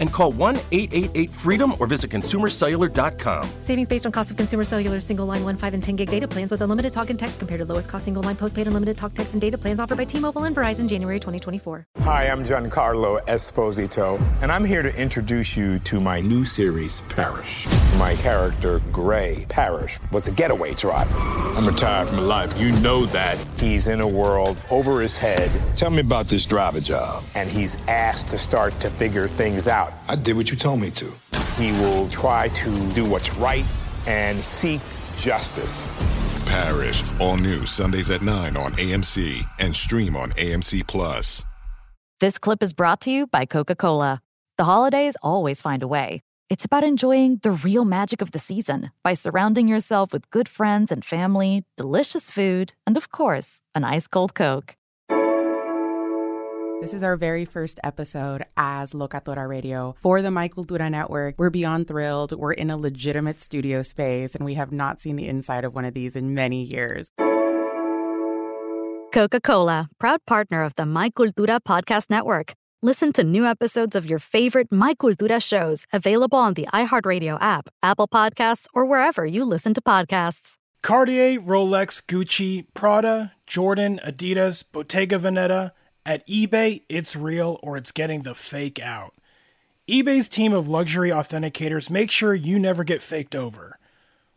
and call 1 888 freedom or visit consumercellular.com. Savings based on cost of consumer cellular single line 1, 5, and 10 gig data plans with unlimited talk and text compared to lowest cost single line postpaid unlimited talk, text, and data plans offered by T Mobile and Verizon January 2024. Hi, I'm Giancarlo Esposito, and I'm here to introduce you to my new series, Parish. My character, Gray Parish, was a getaway driver. I'm retired from life. You know that. He's in a world over his head. Tell me about this driver job. And he's asked to start to figure things out. I did what you told me to. He will try to do what's right and seek justice. Parish, all new Sundays at 9 on AMC and stream on AMC Plus. This clip is brought to you by Coca Cola. The holidays always find a way. It's about enjoying the real magic of the season by surrounding yourself with good friends and family, delicious food, and of course, an ice cold Coke. This is our very first episode as Locatora Radio for the My Cultura Network. We're beyond thrilled. We're in a legitimate studio space, and we have not seen the inside of one of these in many years. Coca Cola, proud partner of the My Cultura Podcast Network. Listen to new episodes of your favorite My Cultura shows available on the iHeartRadio app, Apple Podcasts, or wherever you listen to podcasts. Cartier, Rolex, Gucci, Prada, Jordan, Adidas, Bottega Veneta. At eBay, it's real or it's getting the fake out. eBay's team of luxury authenticators make sure you never get faked over.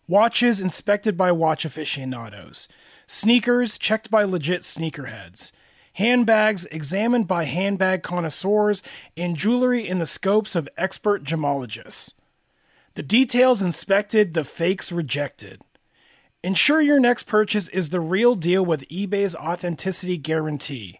Watches inspected by watch aficionados. Sneakers checked by legit sneakerheads. Handbags examined by handbag connoisseurs. And jewelry in the scopes of expert gemologists. The details inspected, the fakes rejected. Ensure your next purchase is the real deal with eBay's authenticity guarantee.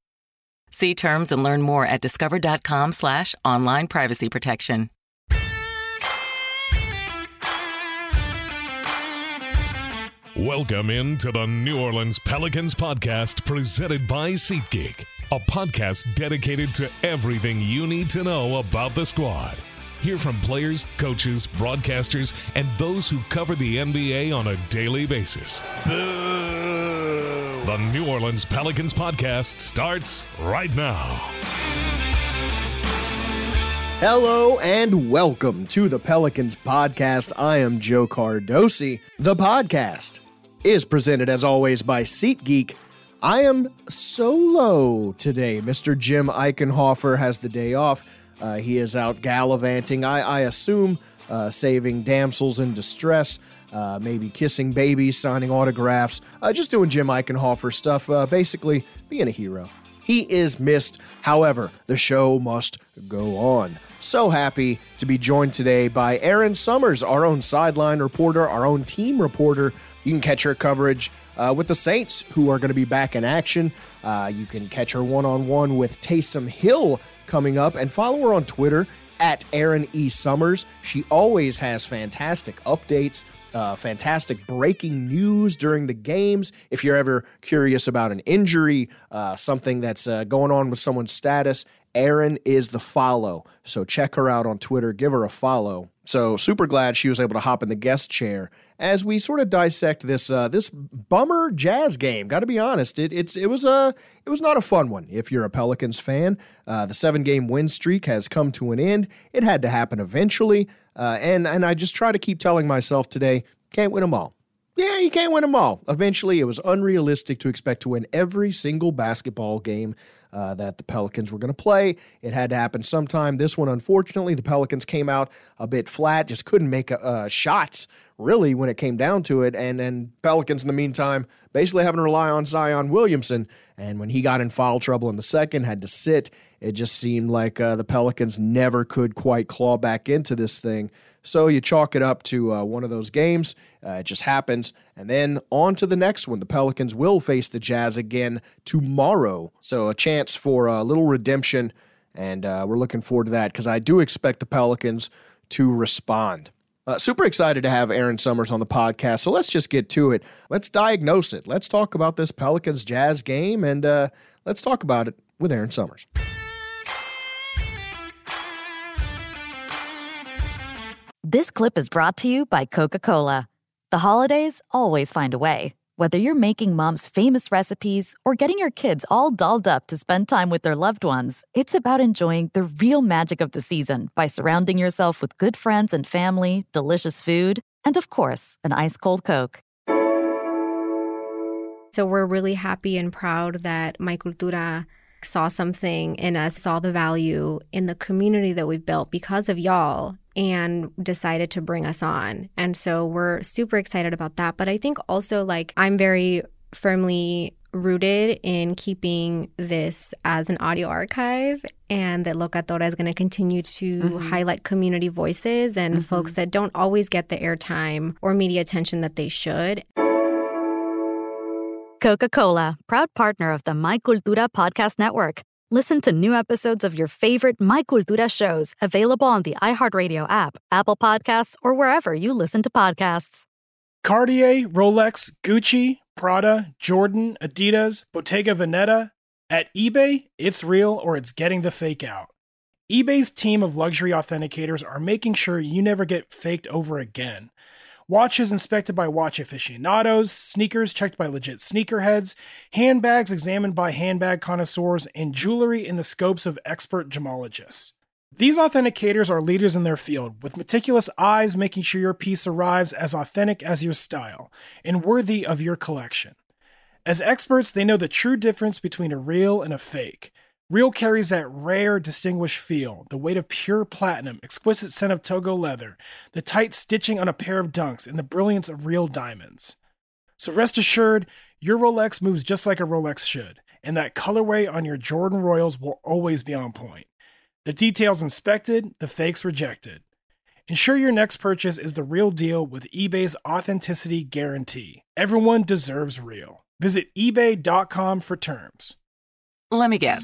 See terms and learn more at discover.com slash online privacy protection. Welcome into the New Orleans Pelicans podcast presented by SeatGeek, a podcast dedicated to everything you need to know about the squad. Hear from players, coaches, broadcasters, and those who cover the NBA on a daily basis. The New Orleans Pelicans podcast starts right now. Hello and welcome to the Pelicans podcast. I am Joe Cardosi. The podcast is presented as always by SeatGeek. I am solo today. Mr. Jim Eichenhofer has the day off. Uh, he is out gallivanting, I, I assume, uh, saving damsels in distress, uh, maybe kissing babies, signing autographs, uh, just doing Jim Eichenhofer stuff, uh, basically being a hero. He is missed. However, the show must go on. So happy to be joined today by Erin Summers, our own sideline reporter, our own team reporter. You can catch her coverage uh, with the Saints, who are going to be back in action. Uh, you can catch her one on one with Taysom Hill coming up, and follow her on Twitter at Erin E. Summers. She always has fantastic updates. Uh, fantastic breaking news during the games. If you're ever curious about an injury, uh, something that's uh, going on with someone's status, Erin is the follow. So check her out on Twitter, give her a follow. So super glad she was able to hop in the guest chair as we sort of dissect this uh, this bummer jazz game. Got to be honest, it it's it was a it was not a fun one. If you're a Pelicans fan, uh, the seven game win streak has come to an end. It had to happen eventually, uh, and and I just try to keep telling myself today, can't win them all. Yeah, you can't win them all. Eventually, it was unrealistic to expect to win every single basketball game uh, that the Pelicans were going to play. It had to happen sometime. This one, unfortunately, the Pelicans came out a bit flat, just couldn't make uh, shots really when it came down to it. And then Pelicans, in the meantime, basically having to rely on Zion Williamson. And when he got in foul trouble in the second, had to sit. It just seemed like uh, the Pelicans never could quite claw back into this thing. So you chalk it up to uh, one of those games. Uh, it just happens. And then on to the next one. The Pelicans will face the Jazz again tomorrow. So a chance for a little redemption. And uh, we're looking forward to that because I do expect the Pelicans to respond. Uh, super excited to have Erin Summers on the podcast. So let's just get to it. Let's diagnose it. Let's talk about this Pelicans Jazz game and uh, let's talk about it with Erin Summers. This clip is brought to you by Coca Cola. The holidays always find a way. Whether you're making mom's famous recipes or getting your kids all dolled up to spend time with their loved ones, it's about enjoying the real magic of the season by surrounding yourself with good friends and family, delicious food, and of course, an ice cold Coke. So we're really happy and proud that My Cultura saw something in us, saw the value in the community that we've built because of y'all and decided to bring us on. And so we're super excited about that. But I think also, like, I'm very firmly rooted in keeping this as an audio archive and that Locatora is going to continue to mm-hmm. highlight community voices and mm-hmm. folks that don't always get the airtime or media attention that they should. Coca Cola, proud partner of the My Cultura podcast network. Listen to new episodes of your favorite My Cultura shows available on the iHeartRadio app, Apple Podcasts, or wherever you listen to podcasts. Cartier, Rolex, Gucci, Prada, Jordan, Adidas, Bottega Veneta. At eBay, it's real or it's getting the fake out. eBay's team of luxury authenticators are making sure you never get faked over again. Watches inspected by watch aficionados, sneakers checked by legit sneakerheads, handbags examined by handbag connoisseurs, and jewelry in the scopes of expert gemologists. These authenticators are leaders in their field, with meticulous eyes making sure your piece arrives as authentic as your style and worthy of your collection. As experts, they know the true difference between a real and a fake, Real carries that rare, distinguished feel, the weight of pure platinum, exquisite scent of Togo leather, the tight stitching on a pair of dunks, and the brilliance of real diamonds. So rest assured, your Rolex moves just like a Rolex should, and that colorway on your Jordan Royals will always be on point. The details inspected, the fakes rejected. Ensure your next purchase is the real deal with eBay's authenticity guarantee. Everyone deserves real. Visit eBay.com for terms. Let me guess.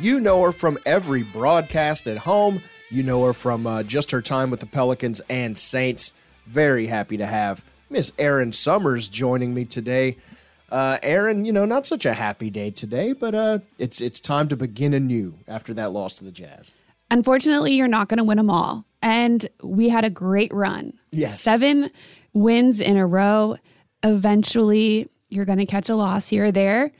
you know her from every broadcast at home. You know her from uh, just her time with the Pelicans and Saints. Very happy to have Miss Erin Summers joining me today. Uh, Erin, you know, not such a happy day today, but uh, it's it's time to begin anew after that loss to the Jazz. Unfortunately, you're not going to win them all, and we had a great run. Yes, seven wins in a row. Eventually, you're going to catch a loss here or there,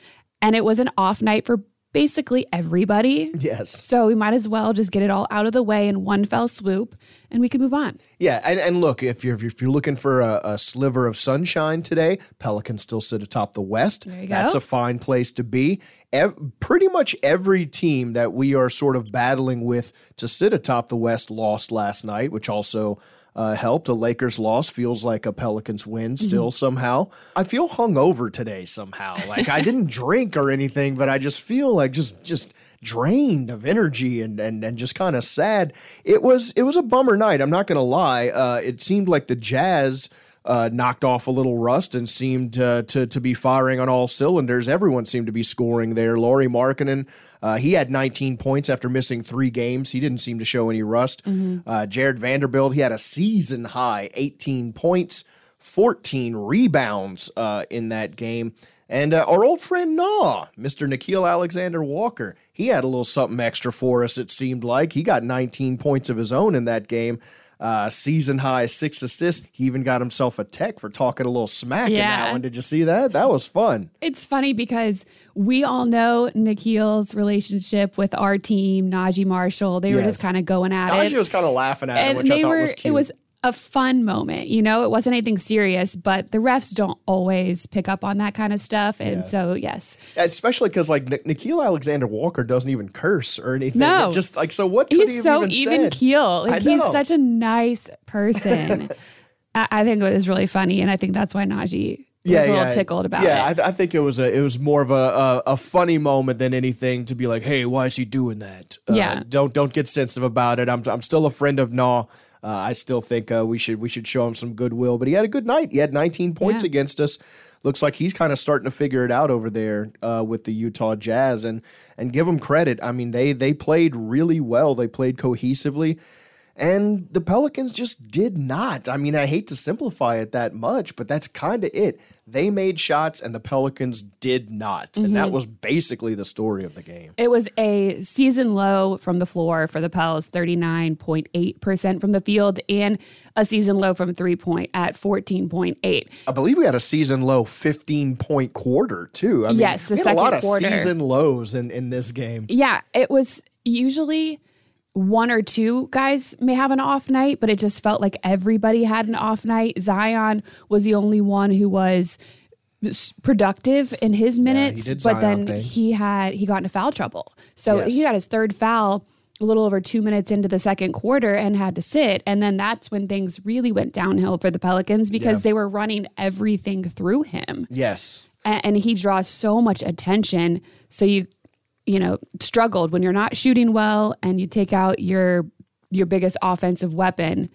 and it was an off night for basically everybody. Yes. So we might as well just get it all out of the way in one fell swoop and we can move on. Yeah. And, and look, if you're, if you're looking for a, a sliver of sunshine today, Pelicans still sit atop the West. There you That's go. a fine place to be. Ev- pretty much every team that we are sort of battling with to sit atop the West lost last night, which also uh, helped. A Lakers loss feels like a Pelicans win mm-hmm. still mm-hmm. somehow. I feel hungover today somehow. Like I didn't drink or anything, but I just feel like just just drained of energy and and, and just kind of sad. It was it was a bummer night. I'm not gonna lie. Uh, it seemed like the Jazz. Uh, knocked off a little rust and seemed uh, to to be firing on all cylinders. Everyone seemed to be scoring there. Lauri Markkanen, uh, he had 19 points after missing three games. He didn't seem to show any rust. Mm-hmm. Uh, Jarred Vanderbilt, he had a season high 18 points, 14 rebounds uh, in that game. And uh, our old friend NAW, Mr. Nickeil Alexander Walker, he had a little something extra for us, it seemed like. He got 19 points of his own in that game. Uh, season high six assists. He even got himself a tech for talking a little smack in that one. Did you see that? That was fun. It's funny because we all know Nickeil's relationship with our team, Naji Marshall. They were just kind of going at it. Naji was kind of laughing at it, and which they I thought were was cute. it was a fun moment you know it wasn't anything serious but the refs don't always pick up on that kind of stuff and Yeah. so yes Especially because like Nik- Nickeil Alexander Walker doesn't even curse or anything. No. It just like so. What could he he's so even, even keel like he's such a nice person I, I think it was really funny and i think that's why Naji was a little tickled about yeah, it I, I think it was a it was more of a, a a funny moment than anything to be like, hey, why is he doing that? Uh, Yeah. don't don't get sensitive about it. I'm I'm still a friend of NAW. Uh, I still think uh, we should we should show him some goodwill. But he had a good night. He had 19 points Yeah. against us. Looks like he's kind of starting to figure it out over there uh, with the Utah Jazz, and and give him credit. I mean, they they played really well. They played cohesively. And the Pelicans just did not. I mean, I hate to simplify it that much, but that's kind of it. They made shots and the Pelicans did not. And that Mhm. was basically the story of the game. It was a season low from the floor for the Pels, 39.8% from the field, and a season low from three point at 14.8. I believe we had a season low 15 point quarter, too. I mean, Yes, the we had a lot of quarter. season lows in, in this game. Yeah, it was usually one or two guys may have an off night, but it just felt like everybody had an off night. Zion was the only one who was productive in his minutes, did but then things. he had he got into foul trouble. So Yes. he got his third foul a little over 2 minutes into the second quarter and had to sit and then that's when things really went downhill for the Pelicans because Yeah. they were running everything through him Yes. and, and he draws so much attention. So you, you know, struggled when you're not shooting well, and you take out your your biggest offensive weapon.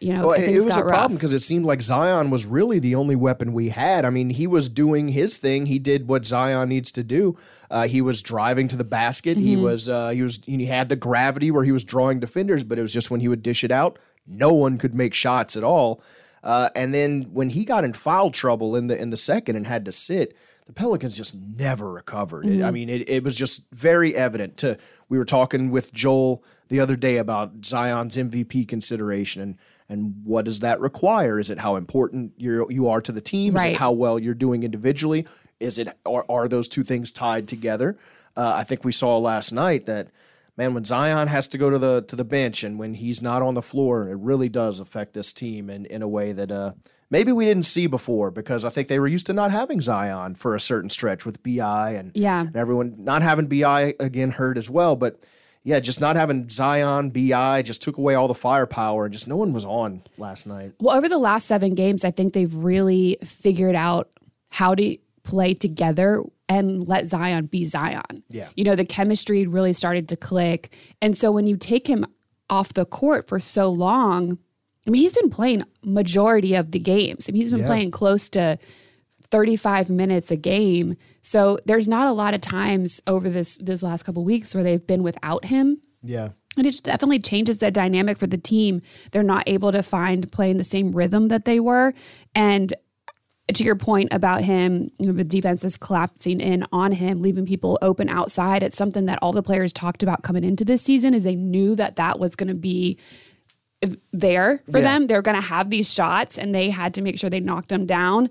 You know, Well, it, was a got problem because it seemed like Zion was really the only weapon we had. I mean, he was doing his thing. He did what Zion needs to do. Uh, he was driving to the basket. He Mhm. was uh, he was he had the gravity where he was drawing defenders, but it was just when he would dish it out, no one could make shots at all. Uh, and then when he got in foul trouble in the in the second and had to sit, the Pelicans just never recovered. It- I Mhm. mean, it, it was just very evident. To we were talking with Joel the other day about Zion's MVP consideration and and what does that require? Is it how important you you are to the team? Is it how well you're doing individually? Is it are, are those two things tied together? Uh, I think we saw last night that man when Zion has to go to the to the bench and when he's not on the floor, it really does affect this team in in a way that uh, maybe we didn't see before because I think they were used to not having Zion for a certain stretch with Bi and Yeah. and everyone not having Bi again hurt as well, but. Yeah, just not having Zion, Bi just took away all the firepower, and just no one was on last night. Well, over the last seven games, I think they've really figured out how to play together and let Zion be Zion. Yeah. You know, the chemistry really started to click. And so when you take him off the court for so long, I mean, he's been playing majority of the games. I mean, he's been Yeah. playing close to 35 minutes a game. So there's not a lot of times over this this last couple weeks where they've been without him. Yeah. And it just definitely changes the dynamic for the team. They're not able to find play in the same rhythm that they were. And to your point about him, you know, the defense is collapsing in on him, leaving people open outside. It's something that all the players talked about coming into this season is they knew that that was going to be there for Yeah. them. They're going to have these shots and they had to make sure they knocked them down.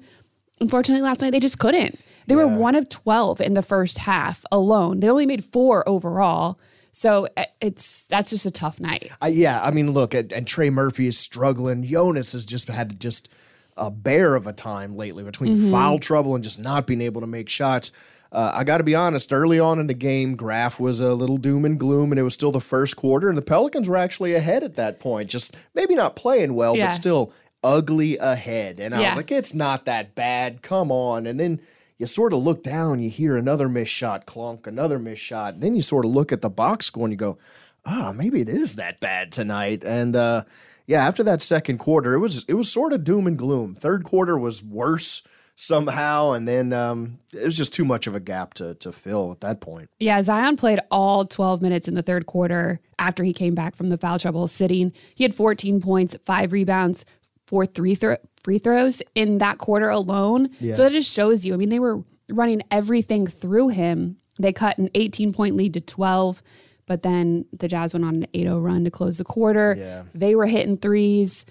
Unfortunately, last night they just couldn't. They were one of 12 in the first half alone. They only made four overall. So uh, it's that's just a tough night. I, yeah, I mean, look, and, and Trey Murphy is struggling. Jonas has just had just a bear of a time lately between Mhm. foul trouble and just not being able to make shots. Uh, I got to be honest. Early on in the game, Graf was a little doom and gloom, and it was still the first quarter, and the Pelicans were actually ahead at that point. Just maybe not playing well, Yeah. but still ugly ahead. And I Yeah. was like, it's not that bad. Come on. And then you sort of look down, you hear another missed shot, clunk, another missed shot. And then you sort of look at the box score and you go, oh, maybe it is that bad tonight. And uh, yeah, after that second quarter, it was it was sort of doom and gloom. Third quarter was worse somehow, and then um, it was just too much of a gap to to fill at that point. Yeah, Zion played all 12 minutes in the third quarter after he came back from the foul trouble sitting. He had 14 points, five rebounds, four three free throws in that quarter alone. Yeah. So it just shows you. I mean, they were running everything through him. They cut an 18 point lead to 12, but then the Jazz went on an 8 0 run to close the quarter. Yeah. They were hitting threes,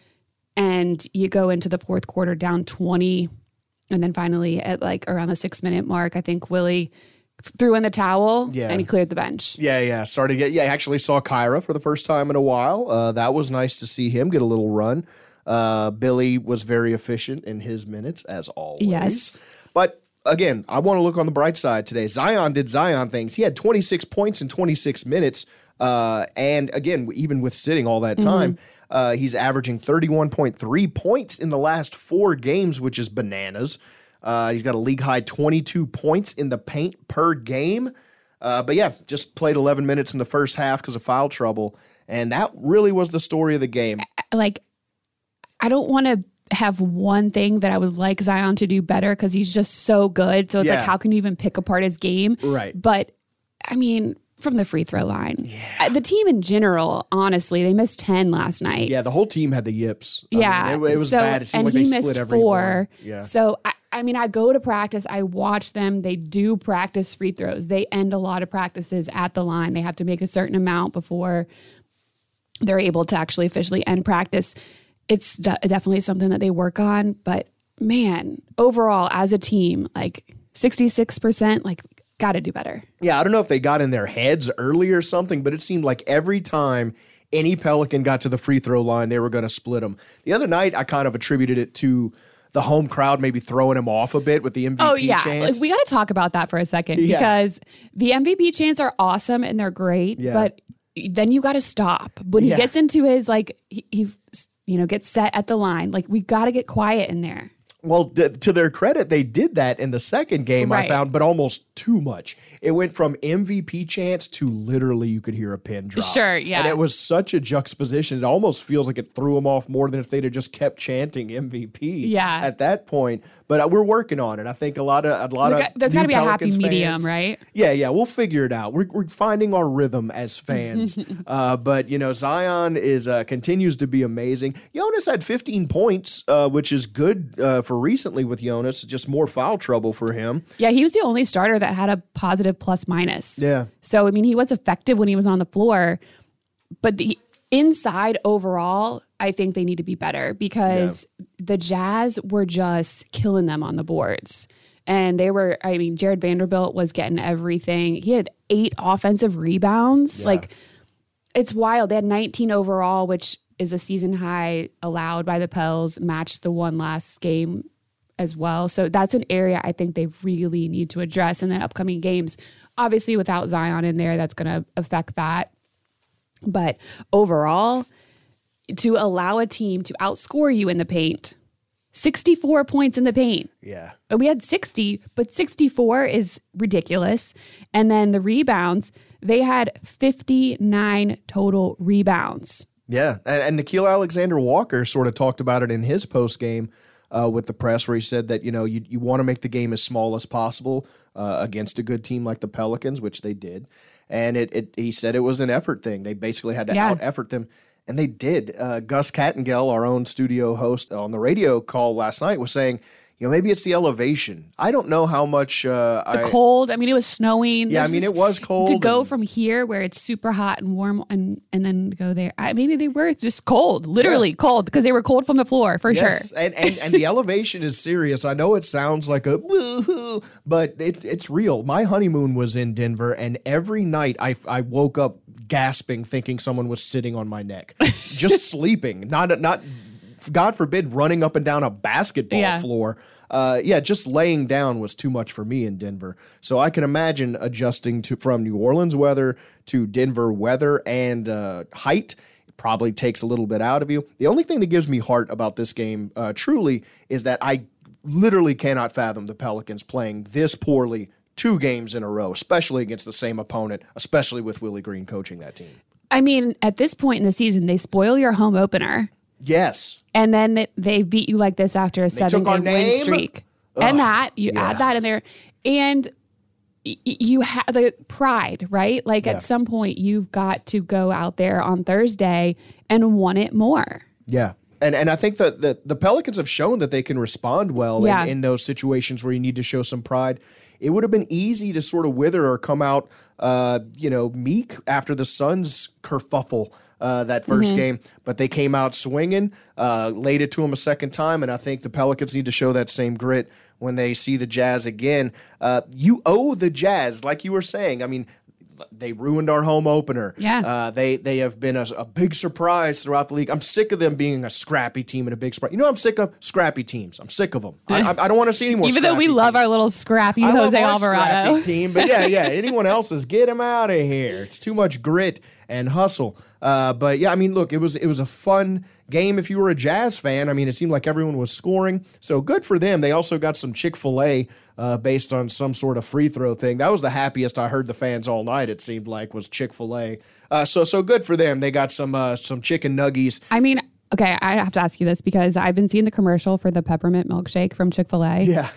and you go into the fourth quarter down 20. And then finally, at like around the six minute mark, I think Willie threw in the towel Yeah. and he cleared the bench. Yeah, yeah. Started get yeah. I actually saw Kira for the first time in a while. Uh, that was nice to see him get a little run. Uh, Billy was very efficient in his minutes as always. Yes. But again, I want to look on the bright side today. Zion did Zion things. He had 26 points in 26 minutes. Uh, and again, even with sitting all that time, uh, he's averaging 31.3 points in the last four games, which is bananas. Uh, he's got a league high 22 points in the paint per game. Uh, but yeah, just played 11 minutes in the first half because of foul trouble. And that really was the story of the game. Like, I don't want to have one thing that I would like Zion to do better because he's just so good. So it's Yeah. like, how can you even pick apart his game? Right. But I mean, from the free throw line, Uh, the team in general, honestly, they missed 10 last night. Yeah, the whole team had the yips. I mean, Yeah, it, it was so, bad. It seemed like he they missed split every four. Yeah. So I, I mean, I go to practice. I watch them. They do practice free throws. They end a lot of practices at the line. They have to make a certain amount before they're able to actually officially end practice. It's de- definitely something that they work on. But man, overall, as a team, like sixty six percent, like got to do better. Yeah, I don't know if they got in their heads early or something, but it seemed like every time any Pelican got to the free throw line, they were going to split them. The other night, I kind of attributed it to the home crowd maybe throwing him off a bit with the MVP Oh yeah, chance. Like, we got to talk about that for a second Yeah. because the MVP chants are awesome and they're great, Yeah. but then you got to stop when he Yeah. gets into his like he, he you know gets set at the line. Like we got to get quiet in there. Well, d- to their credit, they did that in the second game, I found, but almost too much. It went from MVP chants to literally you could hear a pin drop. Sure, yeah. And it was such a juxtaposition. It almost feels like it threw them off more than if they'd have just kept chanting MVP Yeah. at that point. But uh, we're working on it. I think a lot of a lot There's of got- there's new gotta be a happy medium, fans- right? Yeah, yeah, we'll figure it out. We're, we're finding our rhythm as fans. uh, but you know, Zion is uh, continues to be amazing. Jonas had 15 points, uh, which is good uh, for recently with Jonas. Just more foul trouble for him. Yeah, he was the only starter that had a positive plus minus. Yeah. So I mean, he was effective when he was on the floor, but the inside overall, I think they need to be better because the Jazz were just killing them on the boards. And they were, I mean, Jarred Vanderbilt was getting everything. He had eight offensive rebounds. Like, it's wild. They had 19 overall, which is a season high allowed by the Pels, matched the one last game as well. So that's an area I think they really need to address in the upcoming games. Obviously, without Zion in there, that's going to affect that. But overall, to allow a team to outscore you in the paint, 64 points in the paint. Yeah. And we had 60, but 64 is ridiculous. And then the rebounds, they had 59 total rebounds. Yeah, and, and Nickeil Alexander Walker sort of talked about it in his post game uh, with the press, where he said that you know you you want to make the game as small as possible uh, against a good team like the Pelicans, which they did, and it, it he said it was an effort thing. They basically had to Yeah. out effort them, and they did. Uh, Gus Kattengell, our own studio host on the radio call last night, was saying. You know, maybe it's the elevation. I don't know how much uh, The I, cold, I mean, it was snowing. Yeah, I mean, it was cold To go and- from here where it's super hot and warm and, and then go there. I, maybe they were just cold, literally cold, because they were cold from the floor for Yes, sure. and, and and the elevation is serious. I know it sounds like a woohoo, but it, it's real. My honeymoon was in Denver, and every night I I woke up gasping, thinking someone was sitting on my neck, just sleeping, not not. God forbid, running up and down a basketball Yeah. floor. Uh, yeah, just laying down was too much for me in Denver. So I can imagine adjusting to from New Orleans weather to Denver weather and uh, height probably takes a little bit out of you. The only thing that gives me heart about this game, uh, truly, is that I literally cannot fathom the Pelicans playing this poorly two games in a row, especially against the same opponent, especially with Willie Green coaching that team. I mean, at this point in the season, they spoil your home opener. Yes. And then they, they beat you like this after a seven game win streak. Ugh, and that, you yeah. add that in there. And y- you have the pride, right? Like Yeah. at some point, you've got to go out there on Thursday and want it more. Yeah. And and I think that the, the Pelicans have shown that they can respond well Yeah. in, in those situations where you need to show some pride. It would have been easy to sort of wither or come out, uh, you know, meek after the Suns kerfuffle uh, that 1st Mhm. game, but they came out swinging, uh, laid it to them a second time, and I think the Pelicans need to show that same grit when they see the Jazz again. Uh, you owe the Jazz, like you were saying. I mean, they ruined our home opener. Yeah. Uh, they they have been a, a big surprise throughout the league. I'm sick of them being a scrappy team and a big surprise. You know, I'm sick of scrappy teams. I'm sick of them. I, I, I don't want to see any more. Even though we scrappy love our little scrappy I Jose Alvarado. scrappy team, but yeah, yeah. Anyone else's, get him out of here. It's too much grit and hustle. Uh, but yeah, I mean, look, it was it was a fun game if you were a Jazz fan. I mean, it seemed like everyone was scoring, so good for them. They also got some Chick Fil A. Uh, based on some sort of free throw thing, that was the happiest I heard the fans all night. It seemed like was Chick Fil A. Uh, so so good for them. They got some uh, some chicken nuggies. I mean, okay, I have to ask you this because I've been seeing the commercial for the peppermint milkshake from Chick fil A. Yeah.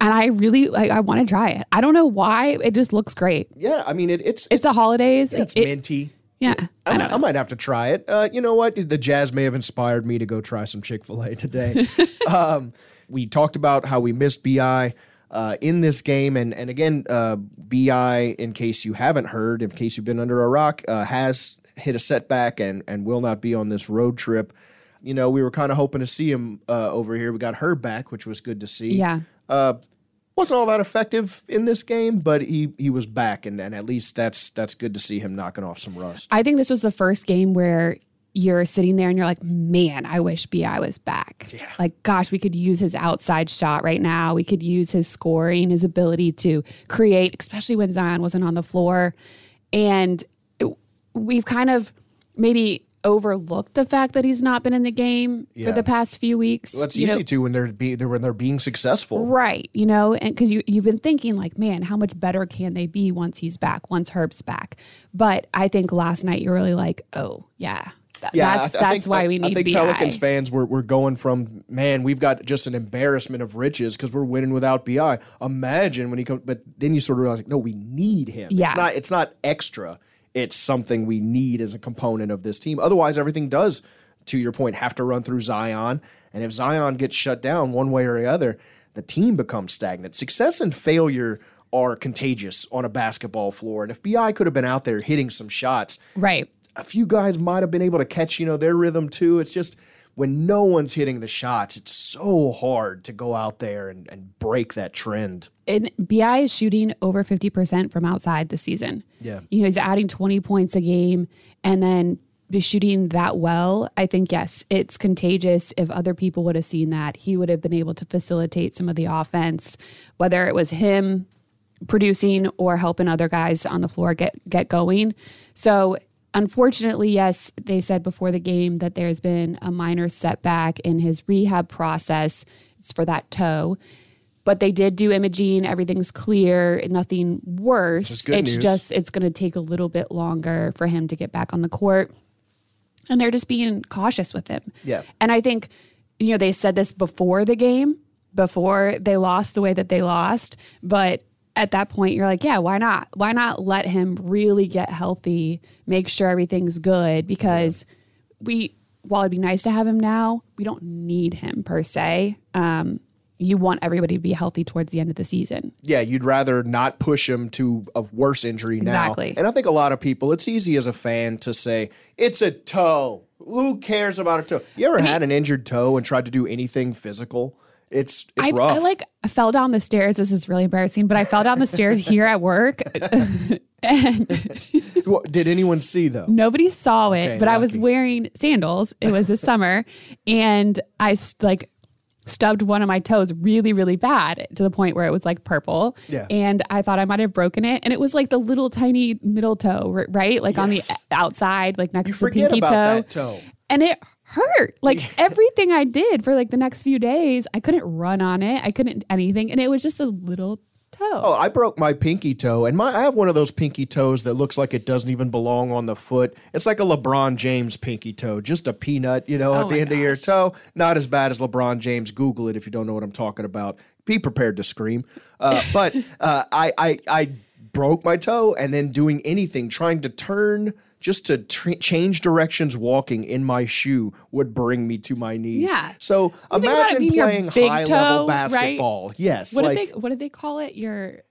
And I really like I want to try it. I don't know why. It just looks great. Yeah, I mean it, it's It's the holidays. Yeah, it's It- minty. Yeah. I, might, I might have to try it. Uh, you know what? The Jazz may have inspired me to go try some Chick fil A today. um, we talked about how we missed BI uh, in this game. And, and again, uh, BI, in case you haven't heard, in case you've been under a rock, uh, has hit a setback and, and will not be on this road trip. You know, we were kind of hoping to see him uh, over here. We got Herb back, which was good to see. Yeah. Wasn't all that effective in this game, but he he was back, and, and at least that's that's good to see him knocking off some rust. I think this was the first game where you're sitting there and you're like, man, I wish BI was back. Yeah. Like, gosh, we could use his outside shot right now. We could use his scoring, his ability to create, especially when Zion wasn't on the floor. And it- we've kind of maybe overlooked the fact that he's not been in the game Yeah. for the past few weeks. Well, that's You know, easy to when they're be, they're when they're being successful. Right. You know, and because you, you've been thinking, like, man, how much better can they be once he's back, once Herb's back? But I think last night you're really like, oh, yeah. That, Yeah, that's I, th- I that's think, why we need I think. Pelicans fans were, were going from man, we've got just an embarrassment of riches because we're winning without Bi. Imagine when he comes, but then you sort of realize, like, no, we need him. Yeah. It's not it's not extra. It's something we need as a component of this team. Otherwise, everything does, to your point, have to run through Zion. And if Zion gets shut down one way or the other, the team becomes stagnant. Success and failure are contagious on a basketball floor. And if Bi could have been out there hitting some shots, right. a few guys might have been able to catch, you know, their rhythm too. It's just when no one's hitting the shots, it's so hard to go out there and, and break that trend. And BI is shooting over 50% from outside this season. Yeah. You know, he's adding 20 points a game and then be shooting that well. I think, yes, it's contagious. If other people would have seen that, he would have been able to facilitate some of the offense, whether it was him producing or helping other guys on the floor get get going. So unfortunately, yes, they said before the game that there's been a minor setback in his rehab process. It's for that toe. But they did do imaging, everything's clear, nothing worse. It's news. just it's gonna take a little bit longer for him to get back on the court. And they're just being cautious with him. Yeah. And I think, you know, they said this before the game, before they lost the way that they lost. But at that point, you're like, yeah, why not? Why not let him really get healthy, make sure everything's good? Because we, while it'd be nice to have him now, we don't need him per se. Um, you want everybody to be healthy towards the end of the season. Yeah, you'd rather not push him to a worse injury now. Exactly. And I think a lot of people, it's easy as a fan to say, it's a toe. Who cares about a toe? You ever had an injured toe and tried to do anything physical? It's it's I, rough. I like fell down the stairs. This is really embarrassing, but I fell down the stairs here at work. and Did anyone see though? Nobody saw it, Okay, but I was wearing sandals. It was the summer, and I like stubbed one of my toes really, really bad to the point where it was like purple. Yeah. And I thought I might have broken it, and it was like the little tiny middle toe, right? Like on the outside, like next You to the pinky about toe. toe. And it hurt. Like everything I did for like the next few days, I couldn't run on it. I couldn't anything. And it was just a little toe. Oh, I broke my pinky toe, and my I have one of those pinky toes that looks like it doesn't even belong on the foot. It's like a LeBron James pinky toe, just a peanut, you know, Oh at the end of your toe. Not as bad as LeBron James. Google it if you don't know what I'm talking about. Be prepared to scream. Uh, but uh, I, I I broke my toe, and then doing anything, trying to turn. Just to tr- change directions walking in my shoe would bring me to my knees. Yeah. So You it imagine playing high level toe, right? basketball. Yes. What like, did they what did they call it? Your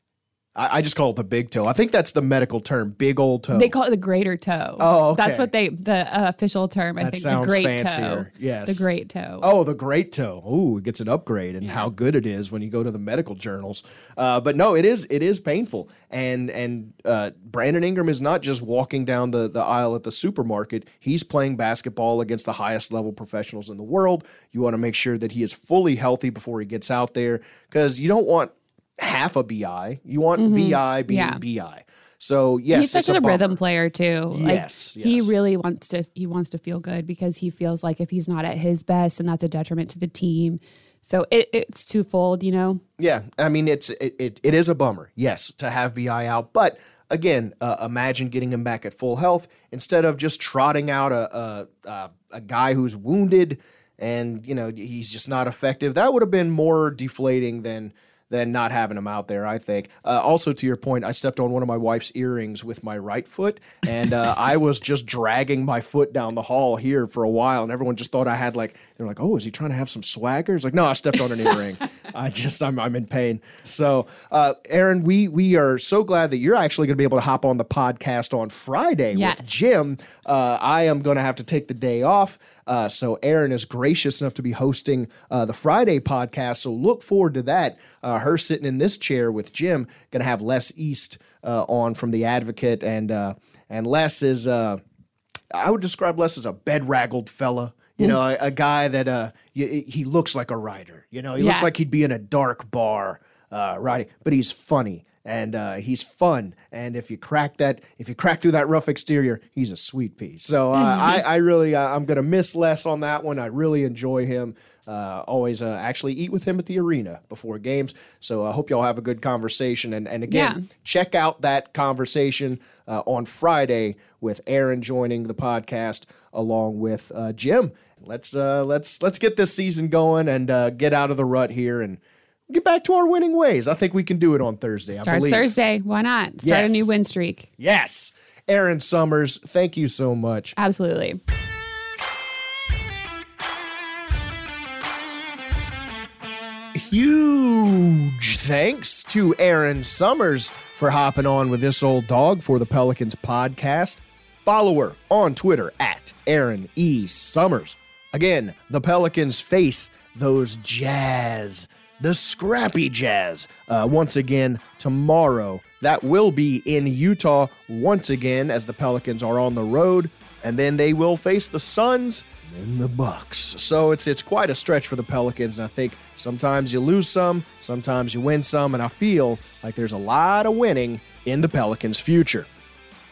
I, I just call it the big toe. I think that's the medical term, big old toe. They call it the greater toe. Oh, okay. That's what they the uh, official term. I That think sounds the great fancier. toe. Yes. the great toe. Oh, the great toe. Ooh, it gets an upgrade and how good it is when you go to the medical journals. Uh, but no, it is it is painful. And and uh, Brandon Ingram is not just walking down the, the aisle at the supermarket. He's playing basketball against the highest level professionals in the world. You want to make sure that he is fully healthy before he gets out there because you don't want half a BI. You want Mhm. BI being Yeah. BI. So yes, he's such a a, rhythm player too. Yes, like, he really wants to. He wants to feel good because he feels like if he's not at his best, and that's a detriment to the team. So it, it's twofold, you know. Yeah, I mean it's it, it, it is a bummer, yes, to have Bi out, but again, uh, imagine getting him back at full health instead of just trotting out a a, a a guy who's wounded and you know he's just not effective. That would have been more deflating than than not having them out there. I think. Uh, also, to your point, I stepped on one of my wife's earrings with my right foot, and uh, I was just dragging my foot down the hall here for a while, and everyone just thought I had like they're like, oh, is he trying to have some swagger? It's like, no, I stepped on an earring. I just I'm I'm in pain. So, uh, Erin, we we are so glad that you're actually going to be able to hop on the podcast on Friday Yes. with Jim. Uh, I am going to have to take the day off. Uh, so Erin is gracious enough to be hosting uh, the Friday podcast. So look forward to that. Uh, her sitting in this chair with Jim, going to have Les East uh, on from the Advocate, and uh, and Les is uh, I would describe Les as a bedraggled fella. You Mm. know, a, a guy that uh, y- he looks like a writer. You know, he looks like he'd be in a dark bar uh, writing, but he's funny and uh, he's fun. And if you crack that, if you crack through that rough exterior, he's a sweet piece. So uh, I, I really, uh, I'm gonna miss Les on that one. I really enjoy him. Uh, always uh, actually eat with him at the arena before games. So I hope y'all have a good conversation. And and again, Yeah. check out that conversation uh, on Friday with Erin joining the podcast along with uh, Jim. Let's uh, let's let's get this season going and uh, get out of the rut here and get back to our winning ways. I think we can do it on Thursday. I Starts believe. Thursday. Why not start Yes. a new win streak? Yes, Erin Summers. Thank you so much. Absolutely. Huge thanks to Erin Summers for hopping on with this old dog for the Pelicans podcast. Follow her on Twitter at Erin E. Summers. Again, the Pelicans face those Jazz, the scrappy Jazz, uh, once again tomorrow. That will be in Utah once again as the Pelicans are on the road, and then they will face the Suns and the Bucks. So it's it's quite a stretch for the Pelicans, and I think sometimes you lose some, sometimes you win some, and I feel like there's a lot of winning in the Pelicans' future.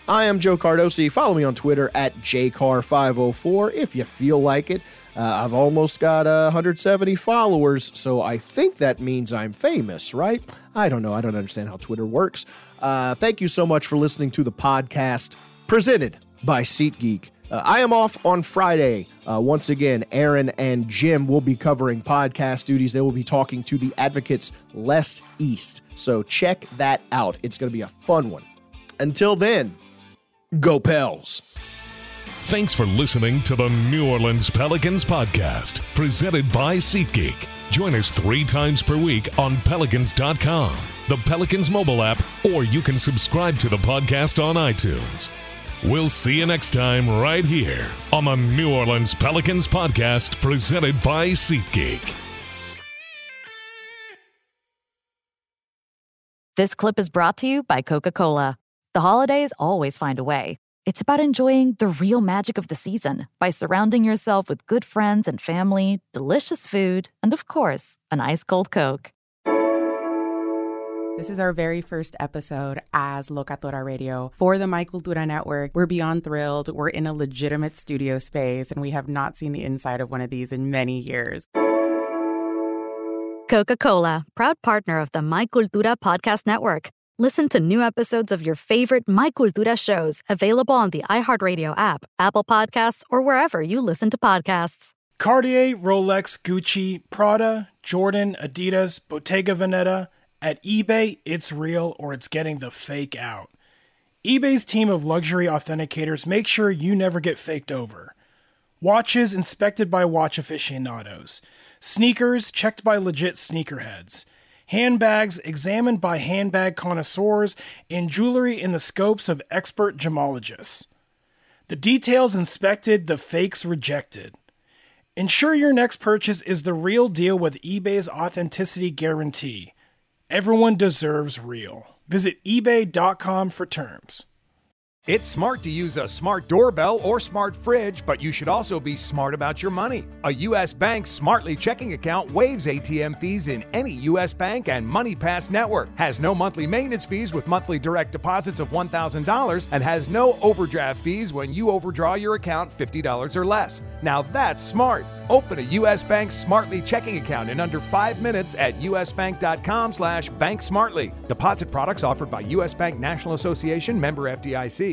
I am Joe Cardosi. Follow me on Twitter at jcar504 if you feel like it. Uh, I've almost got uh, 170 followers, so I think that means I'm famous, right? I don't know. I don't understand how Twitter works. Uh, thank you so much for listening to the podcast presented by SeatGeek. Uh, I am off on Friday. Uh, once again, Erin and Jim will be covering podcast duties. They will be talking to the Advocate's Les East. So check that out. It's going to be a fun one. Until then, go Pels. Thanks for listening to the New Orleans Pelicans podcast, presented by SeatGeek. Join us three times per week on Pelicans.com, the Pelicans mobile app, or you can subscribe to the podcast on iTunes. We'll see you next time right here on the New Orleans Pelicans podcast, presented by SeatGeek. This clip is brought to you by Coca Cola. The holidays always find a way. It's about enjoying the real magic of the season by surrounding yourself with good friends and family, delicious food, and of course, an ice cold Coke. This is our very first episode as Locatora Radio for the My Cultura Network. We're beyond thrilled. We're in a legitimate studio space, and we have not seen the inside of one of these in many years. Coca Cola, proud partner of the My Cultura Podcast Network. Listen to new episodes of your favorite My Cultura shows available on the iHeartRadio app, Apple Podcasts, or wherever you listen to podcasts. Cartier, Rolex, Gucci, Prada, Jordan, Adidas, Bottega Veneta. At eBay, it's real or it's getting the fake out. eBay's team of luxury authenticators make sure you never get faked over. Watches inspected by watch aficionados. Sneakers checked by legit sneakerheads. Handbags examined by handbag connoisseurs. And jewelry in the scopes of expert gemologists. The details inspected, the fakes rejected. Ensure your next purchase is the real deal with eBay's authenticity guarantee. Everyone deserves real. Visit eBay.com for terms. It's smart to use a smart doorbell or smart fridge, but you should also be smart about your money. A U.S. Bank Smartly checking account waives ATM fees in any U.S. Bank and MoneyPass network, has no monthly maintenance fees with monthly direct deposits of $1,000, and has no overdraft fees when you overdraw your account $50 or less. Now that's smart. Open a U.S. Bank Smartly checking account in under five minutes at usbank.com slash banksmartly. Deposit products offered by U.S. Bank National Association, member FDIC.